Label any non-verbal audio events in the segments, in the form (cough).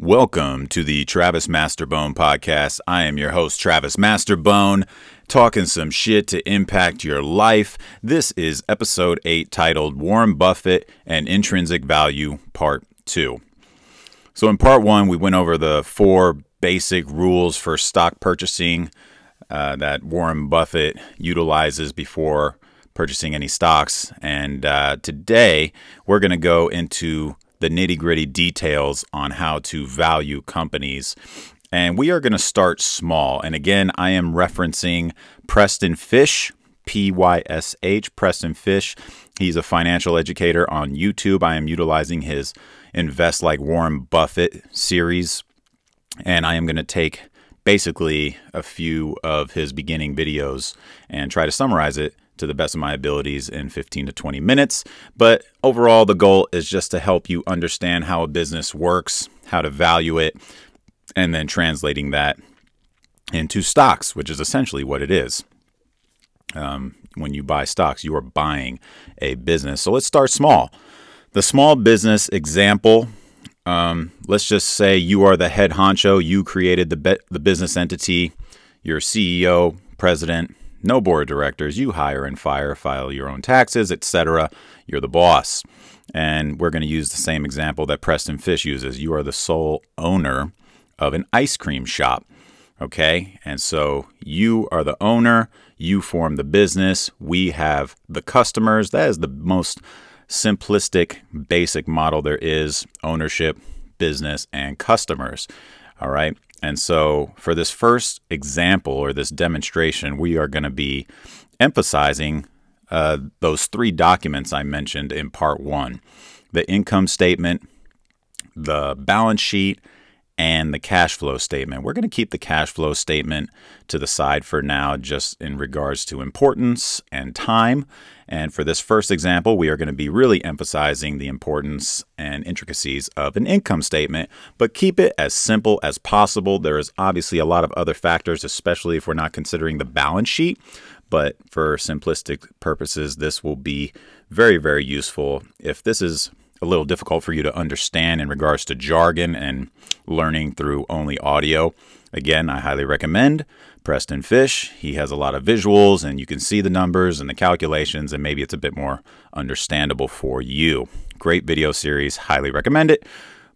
Welcome to the Travis Masterbone podcast. I am your host, Travis Masterbone, talking some shit to impact your life. This is episode 8 titled Warren Buffett and Intrinsic Value, Part 2. So, in part 1, we went over the four basic rules for stock purchasing uh, that Warren Buffett utilizes before purchasing any stocks. And uh, today, we're going to go into the nitty gritty details on how to value companies. And we are going to start small. And again, I am referencing Preston Pysh, P Y S H, Preston Pysh. He's a financial educator on YouTube. I am utilizing his Invest Like Warren Buffett series. And I am going to take basically a few of his beginning videos and try to summarize it to the best of my abilities in 15 to 20 minutes. But overall, the goal is just to help you understand how a business works, how to value it, and then translating that into stocks, which is essentially what it is. Um, when you buy stocks, you are buying a business. So let's start small. The small business example. Um, let's just say you are the head honcho. You created the be- the business entity. You're CEO, president, no board of directors. You hire and fire, file your own taxes, etc. You're the boss. And we're going to use the same example that Preston Pysh uses. You are the sole owner of an ice cream shop. Okay. And so you are the owner, you form the business, we have the customers. That is the most simplistic, basic model there is ownership, business, and customers. All right. And so, for this first example or this demonstration, we are going to be emphasizing uh, those three documents I mentioned in part one. The income statement, the balance sheet, and the cash flow statement. We're going to keep the cash flow statement to the side for now, just in regards to importance and time. And for this first example, we are going to be really emphasizing the importance and intricacies of an income statement, but keep it as simple as possible. There is obviously a lot of other factors, especially if we're not considering the balance sheet. But for simplistic purposes, this will be very, very useful. If this is a little difficult for you to understand in regards to jargon and learning through only audio, again, I highly recommend Preston Pysh. He has a lot of visuals and you can see the numbers and the calculations, and maybe it's a bit more understandable for you. Great video series, highly recommend it.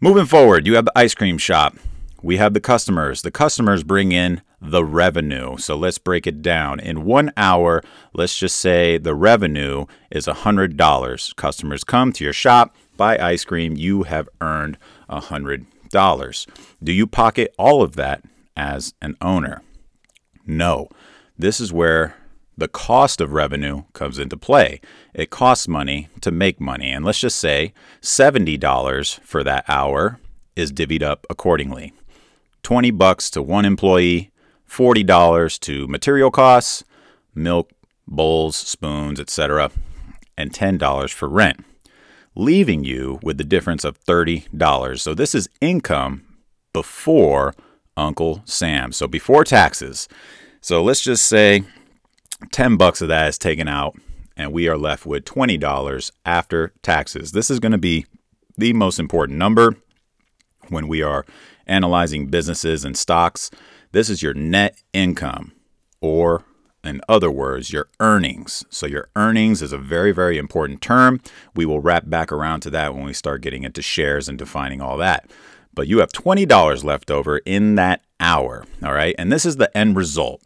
Moving forward, you have the ice cream shop. We have the customers. The customers bring in the revenue. So let's break it down. In one hour, let's just say the revenue is $100. Customers come to your shop, buy ice cream, you have earned $100. Do you pocket all of that as an owner? No. This is where the cost of revenue comes into play. It costs money to make money. And let's just say $70 for that hour is divvied up accordingly. 20 bucks to one employee, $40 to material costs, milk, bowls, spoons, etc., and $10 for rent, leaving you with the difference of $30. So this is income before Uncle Sam. So before taxes. So let's just say 10 bucks of that is taken out and we are left with $20 after taxes. This is going to be the most important number when we are analyzing businesses and stocks. This is your net income, or in other words, your earnings. So, your earnings is a very, very important term. We will wrap back around to that when we start getting into shares and defining all that. But you have $20 left over in that hour. All right. And this is the end result.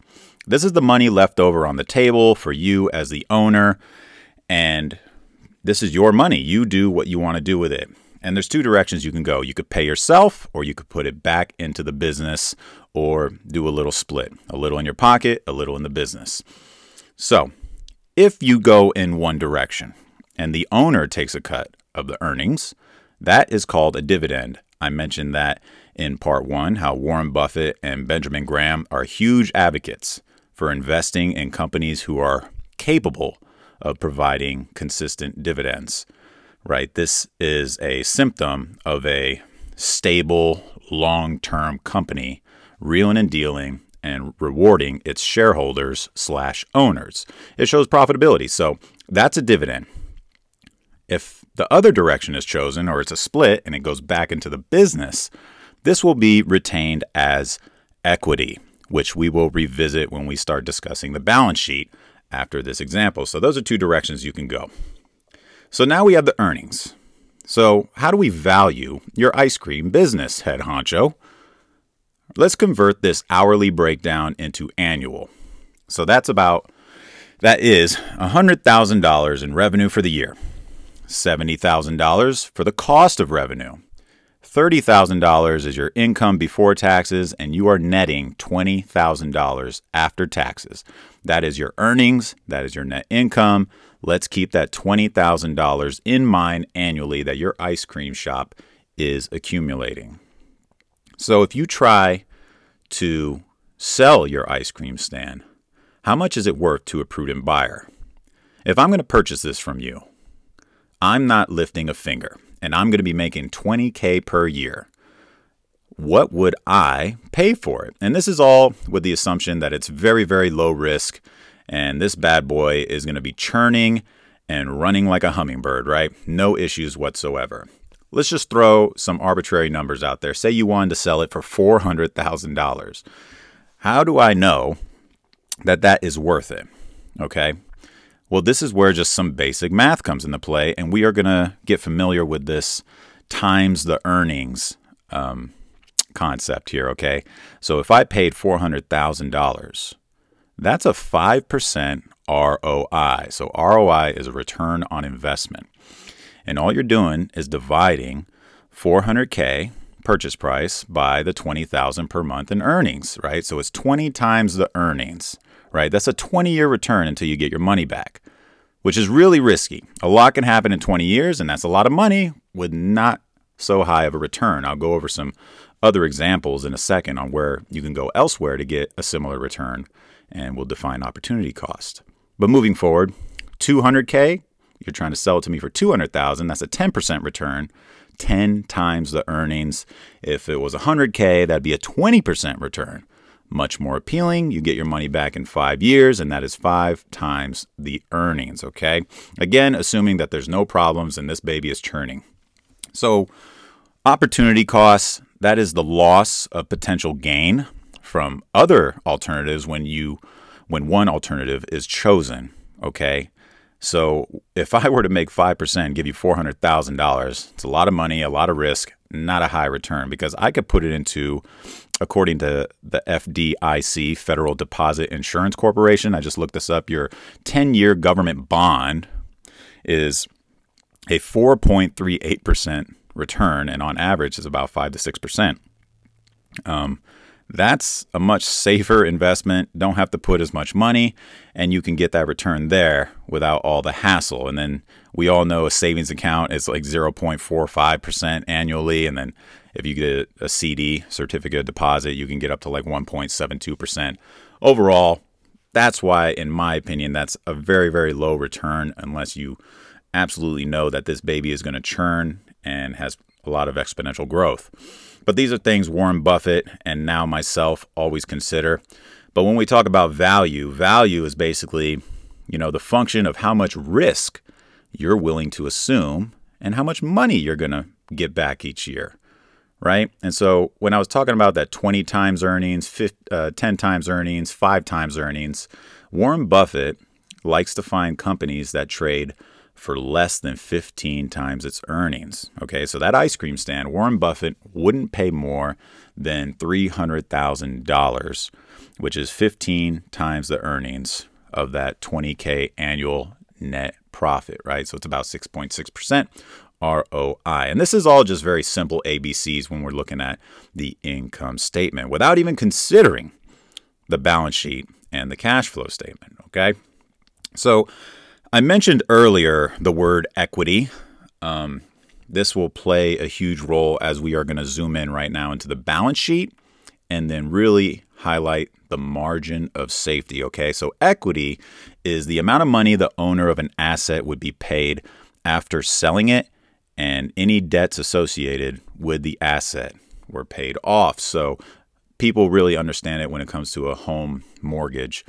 This is the money left over on the table for you as the owner. And this is your money. You do what you want to do with it. And there's two directions you can go. You could pay yourself, or you could put it back into the business, or do a little split a little in your pocket, a little in the business. So, if you go in one direction and the owner takes a cut of the earnings, that is called a dividend. I mentioned that in part one, how Warren Buffett and Benjamin Graham are huge advocates for investing in companies who are capable of providing consistent dividends, right? This is a symptom of a stable, long term company reeling and dealing and rewarding its shareholders slash owners. It shows profitability. So that's a dividend. If the other direction is chosen or it's a split and it goes back into the business, This will be retained as equity, which we will revisit when we start discussing the balance sheet after this example. So, those are two directions you can go. So, now we have the earnings. So, how do we value your ice cream business, head honcho? Let's convert this hourly breakdown into annual. So, that's about that is $100,000 in revenue for the year, $70,000 for the cost of revenue, $30,000 is your income before taxes, and you are netting $20,000 after taxes. That is your earnings, that is your net income. Let's keep that $20,000 in mind annually that your ice cream shop is accumulating. So if you try to sell your ice cream stand, how much is it worth to a prudent buyer? If I'm going to purchase this from you, I'm not lifting a finger and I'm going to be making 20K per year. What would I pay for it? And this is all with the assumption that it's very, very low risk and this bad boy is going to be churning and running like a hummingbird, right? No issues whatsoever. Let's just throw some arbitrary numbers out there. Say you wanted to sell it for $400,000. How do I know that that is worth it. Okay. Well, this is where just some basic math comes into play, and we are going to get familiar with this times the earnings um, concept here. Okay. So if I paid $400,000, that's a 5% ROI. So ROI is a return on investment. And all you're doing is dividing 400K purchase price by the 20,000 per month in earnings, right? So it's 20 times the earnings, right? That's a 20 year return until you get your money back, which is really risky. A lot can happen in 20 years, and that's a lot of money with not so high of a return. I'll go over some other examples in a second on where you can go elsewhere to get a similar return, and we'll define opportunity cost. But moving forward, 200K, you're trying to sell it to me for 200,000, that's a 10% return. 10 times the earnings. If it was 100K, that'd be a 20% return. Much more appealing. You get your money back in five years, and that is five times the earnings. Okay. Again, assuming that there's no problems and this baby is churning. So, opportunity costs that is the loss of potential gain from other alternatives when you when one alternative is chosen. Okay. So if I were to make 5%, give you $400,000, it's a lot of money, a lot of risk, not a high return because I could put it into, according to the FDIC, Federal Deposit Insurance Corporation. I just looked this up. Your 10 year government bond is a 4.38% return, and on average is about 5 to 6%. Um, that's a much safer investment. Don't have to put as much money, and you can get that return there without all the hassle. And then we all know a savings account is like 0.45% annually. And then if you get a CD, certificate of deposit, you can get up to like 1.72%. Overall, that's why, in my opinion, that's a very, very low return unless you absolutely know that this baby is going to churn and has a lot of exponential growth. But these are things Warren Buffett and now myself always consider. But when we talk about value, value is basically, you know, the function of how much risk you're willing to assume and how much money you're going to get back each year. Right. And so when I was talking about that 20 times earnings, 50, uh, 10 times earnings, five times earnings, Warren Buffett likes to find companies that trade for less than 15 times its earnings. Okay, so that ice cream stand, Warren Buffett wouldn't pay more than $300,000, which is 15 times the earnings of that 20K annual net profit, right? So it's about 6.6% ROI. And this is all just very simple ABCs when we're looking at the income statement without even considering the balance sheet and the cash flow statement, okay? So I mentioned earlier the word equity. Um, this will play a huge role as we are going to zoom in right now into the balance sheet and then really highlight the margin of safety. Okay, so equity is the amount of money the owner of an asset would be paid after selling it, and any debts associated with the asset were paid off. So people really understand it when it comes to a home mortgage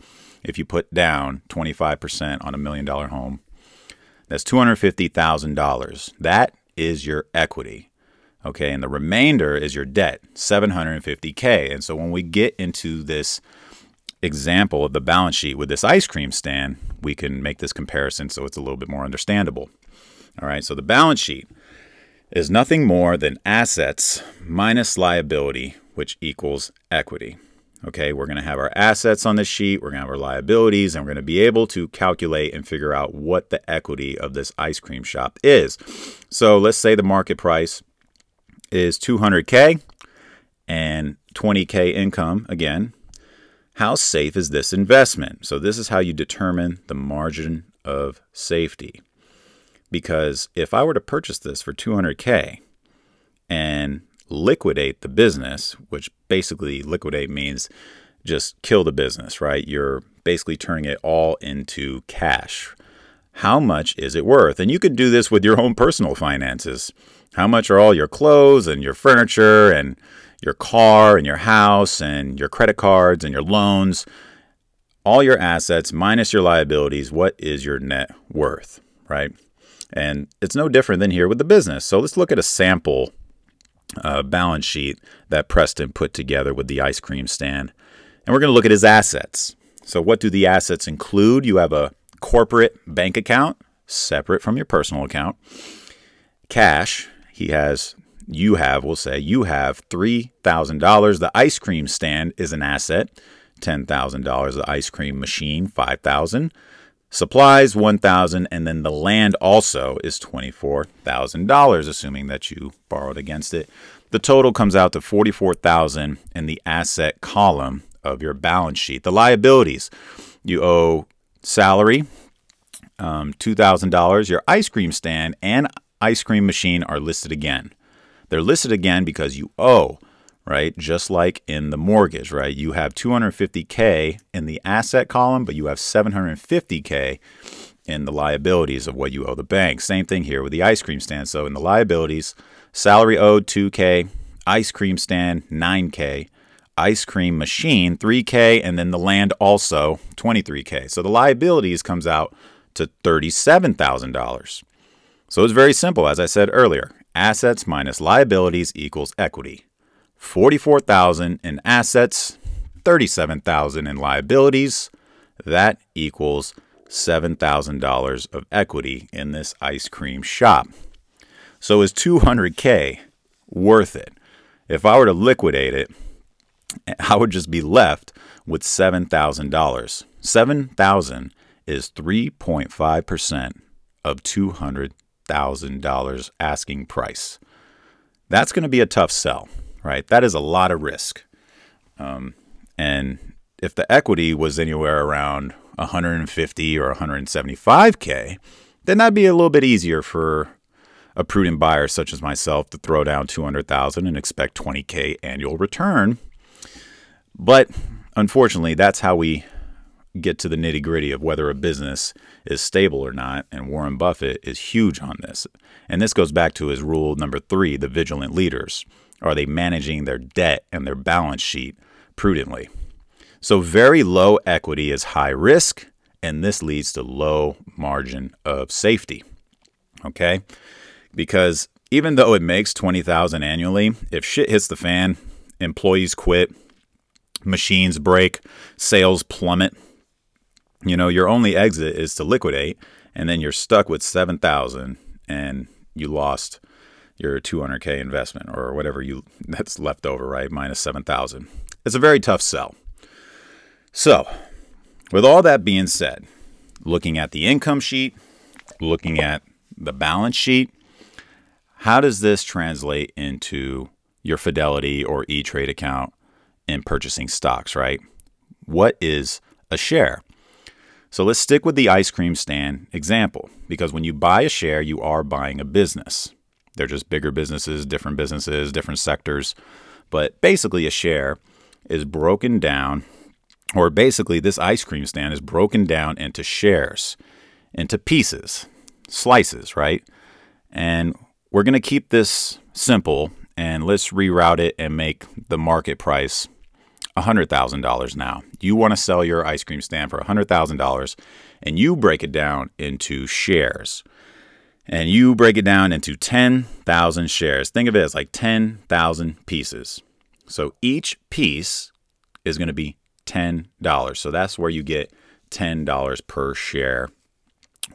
if you put down 25% on a million dollar home, that's $250,000. That is your equity. Okay, and the remainder is your debt, 750K. And so when we get into this example of the balance sheet with this ice cream stand, we can make this comparison so it's a little bit more understandable. All right, so the balance sheet is nothing more than assets minus liability, which equals equity. Okay, we're going to have our assets on this sheet, we're going to have our liabilities, and we're going to be able to calculate and figure out what the equity of this ice cream shop is. So let's say the market price is 200K and 20K income again. How safe is this investment? So, this is how you determine the margin of safety. Because if I were to purchase this for 200K and liquidate the business, which basically liquidate means just kill the business, right? You're basically turning it all into cash. How much is it worth? And you could do this with your own personal finances. How much are all your clothes and your furniture and your car and your house and your credit cards and your loans? All your assets minus your liabilities, what is your net worth, right? And it's no different than here with the business. So let's look at a sample uh, balance sheet that Preston put together with the ice cream stand. And we're going to look at his assets. So, what do the assets include? You have a corporate bank account separate from your personal account. Cash, he has, you have, we'll say, you have $3,000. The ice cream stand is an asset, $10,000. The ice cream machine, 5000 Supplies 1000 and then the land also is $24,000 assuming that you borrowed against it. The total comes out to 44,000 in the asset column of your balance sheet. The liabilities, you owe salary, um, $2,000. Your ice cream stand and ice cream machine are listed again. They're listed again because you owe right? Just like in the mortgage, right? You have 250K in the asset column, but you have 750K in the liabilities of what you owe the bank. Same thing here with the ice cream stand. So in the liabilities, salary owed 2K, ice cream stand 9K, ice cream machine 3K, and then the land also 23K. So the liabilities comes out to $37,000. So it's very simple, as I said earlier. Assets minus liabilities equals equity. 44,000 in assets, 37,000 in liabilities. That equals $7,000 of equity in this ice cream shop. So is 200k worth it? If I were to liquidate it, I would just be left with $7,000. 7,000 is 3.5% of $200,000 asking price. That's going to be a tough sell right? That is a lot of risk. Um, and if the equity was anywhere around 150 or 175K, then that'd be a little bit easier for a prudent buyer such as myself to throw down 200,000 and expect 20K annual return. But unfortunately, that's how we get to the nitty gritty of whether a business is stable or not. And Warren Buffett is huge on this. And this goes back to his rule number three the vigilant leaders. Are they managing their debt and their balance sheet prudently? So, very low equity is high risk, and this leads to low margin of safety. Okay? Because even though it makes 20,000 annually, if shit hits the fan, employees quit, machines break, sales plummet, you know, your only exit is to liquidate and then you're stuck with 7,000 and you lost your 200k investment or whatever you that's left over, right? Minus 7,000. It's a very tough sell. So, with all that being said, looking at the income sheet, looking at the balance sheet, how does this translate into your Fidelity or E Trade account in purchasing stocks, right? What is a share? So let's stick with the ice cream stand example because when you buy a share, you are buying a business. They're just bigger businesses, different businesses, different sectors. But basically, a share is broken down, or basically, this ice cream stand is broken down into shares, into pieces, slices, right? And we're going to keep this simple and let's reroute it and make the market price $100,000 now. You want to sell your ice cream stand for $100,000 and you break it down into shares. And you break it down into 10,000 shares. Think of it as like 10,000 pieces. So each piece is going to be $10. So that's where you get $10 per share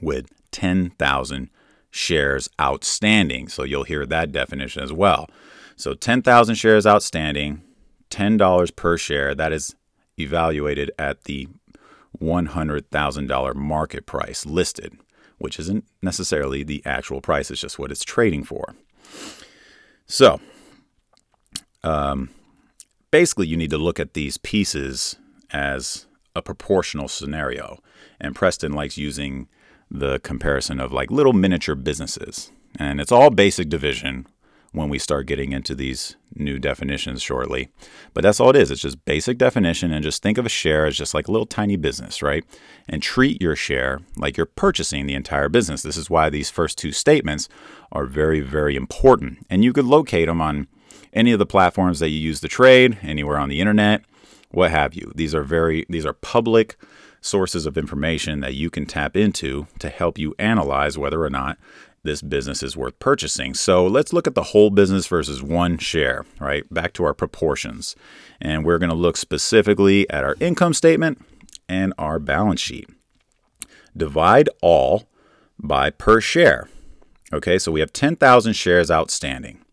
with 10,000 shares outstanding. So you'll hear that definition as well. So 10,000 shares outstanding, $10 per share. That is evaluated at the $100,000 market price listed, which isn't necessarily the actual price, it's just what it's trading for. So, um, basically, you need to look at these pieces as a proportional scenario. And Preston likes using the comparison of like little miniature businesses. And it's all basic division when we start getting into these new definitions shortly. But that's all it is. It's just basic definition and just think of a share as just like a little tiny business, right? And treat your share like you're purchasing the entire business. This is why these first two statements are very, very important. And you could locate them on any of the platforms that you use to trade, anywhere on the internet, what have you. These are very these are public sources of information that you can tap into to help you analyze whether or not this business is worth purchasing. So let's look at the whole business versus one share, right? Back to our proportions. And we're going to look specifically at our income statement and our balance sheet. Divide all by per share. Okay, so we have 10,000 shares outstanding.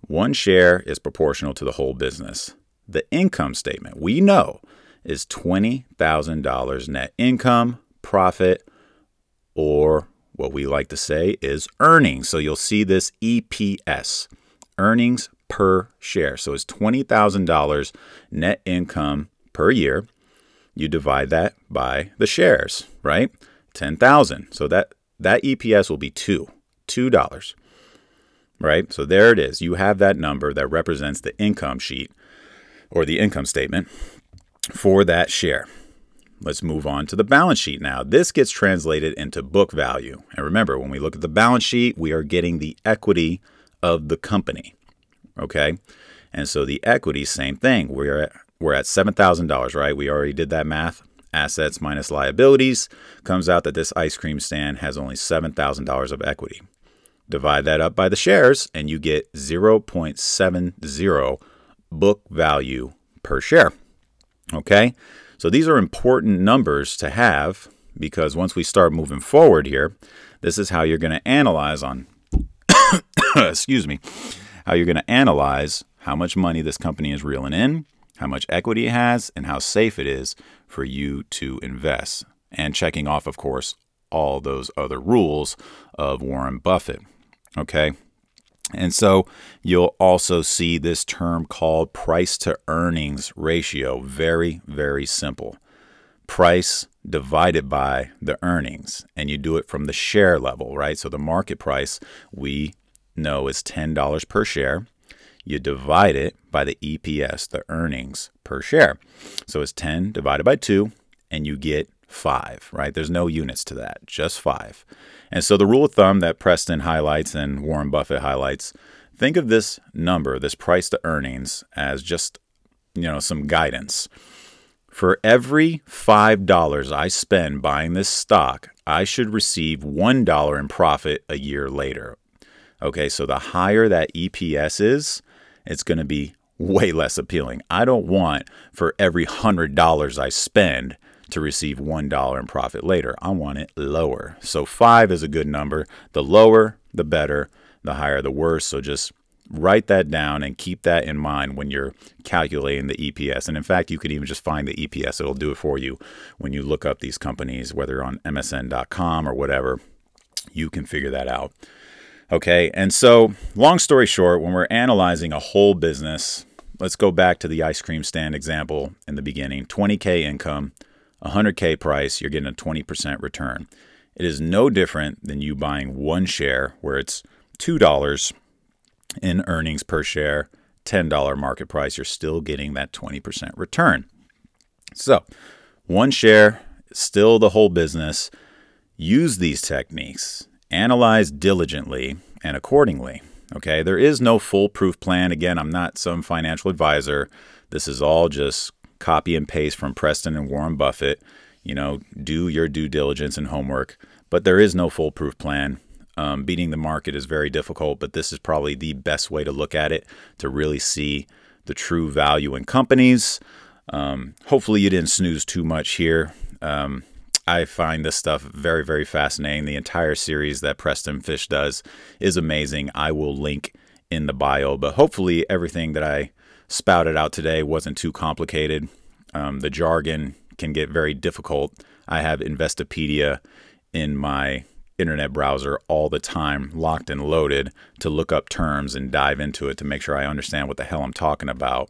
One share is proportional to the whole business. The income statement, we know is $20,000 net income, profit, or what we like to say is earnings. So you'll see this EPS, earnings per share. So it's $20,000 net income per year. You divide that by the shares, right? 10,000. So that that EPS will be 2, $2. Right? So there it is. You have that number that represents the income sheet or the income statement for that share. Let's move on to the balance sheet now. This gets translated into book value. And remember, when we look at the balance sheet, we are getting the equity of the company. Okay? And so the equity, same thing. We're at we're at $7,000, right? We already did that math. Assets minus liabilities comes out that this ice cream stand has only $7,000 of equity. Divide that up by the shares and you get 0.70 book value per share. Okay? So these are important numbers to have because once we start moving forward here, this is how you're going to analyze on (coughs) excuse me, how you're going to analyze how much money this company is reeling in, how much equity it has, and how safe it is for you to invest. And checking off, of course, all those other rules of Warren Buffett. Okay? And so you'll also see this term called price to earnings ratio. Very, very simple. Price divided by the earnings. And you do it from the share level, right? So the market price we know is $10 per share. You divide it by the EPS, the earnings per share. So it's 10 divided by 2, and you get 5, right? There's no units to that, just 5. And so the rule of thumb that Preston highlights and Warren Buffett highlights, think of this number, this price to earnings as just, you know, some guidance. For every $5 I spend buying this stock, I should receive $1 in profit a year later. Okay, so the higher that EPS is, it's going to be way less appealing. I don't want for every $100 I spend to receive $1 in profit later. I want it lower. So 5 is a good number. The lower, the better. The higher, the worse. So just write that down and keep that in mind when you're calculating the EPS. And in fact, you could even just find the EPS. It'll do it for you when you look up these companies, whether on MSN.com or whatever. You can figure that out. Okay. And so, long story short, when we're analyzing a whole business, let's go back to the ice cream stand example in the beginning 20K income, 100K price, you're getting a 20% return. It is no different than you buying one share where it's $2 in earnings per share, $10 market price. You're still getting that 20% return. So, one share, still the whole business. Use these techniques, analyze diligently and accordingly. Okay, there is no foolproof plan. Again, I'm not some financial advisor. This is all just copy and paste from Preston and Warren Buffett. You know, do your due diligence and homework, but there is no foolproof plan. Um, beating the market is very difficult, but this is probably the best way to look at it to really see the true value in companies. Um, hopefully, you didn't snooze too much here. Um, I find this stuff very, very fascinating. The entire series that Preston Pysh does is amazing. I will link in the bio, but hopefully, everything that I spouted out today wasn't too complicated. Um, the jargon can get very difficult. I have Investopedia in my internet browser all the time, locked and loaded, to look up terms and dive into it to make sure I understand what the hell I'm talking about.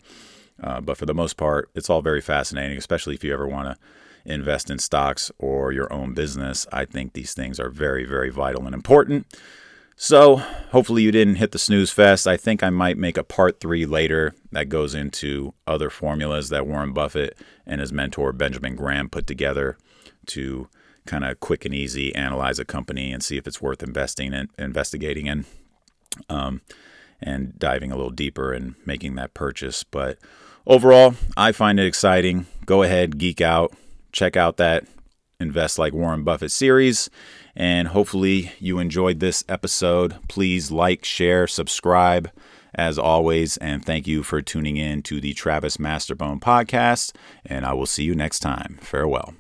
Uh, but for the most part, it's all very fascinating, especially if you ever want to invest in stocks or your own business. I think these things are very, very vital and important. So, hopefully, you didn't hit the snooze fest. I think I might make a part three later that goes into other formulas that Warren Buffett and his mentor Benjamin Graham put together to kind of quick and easy analyze a company and see if it's worth investing and in, investigating in, um, and diving a little deeper and making that purchase. But overall, I find it exciting. Go ahead, geek out, check out that Invest Like Warren Buffett series. And hopefully, you enjoyed this episode. Please like, share, subscribe as always. And thank you for tuning in to the Travis Masterbone podcast. And I will see you next time. Farewell.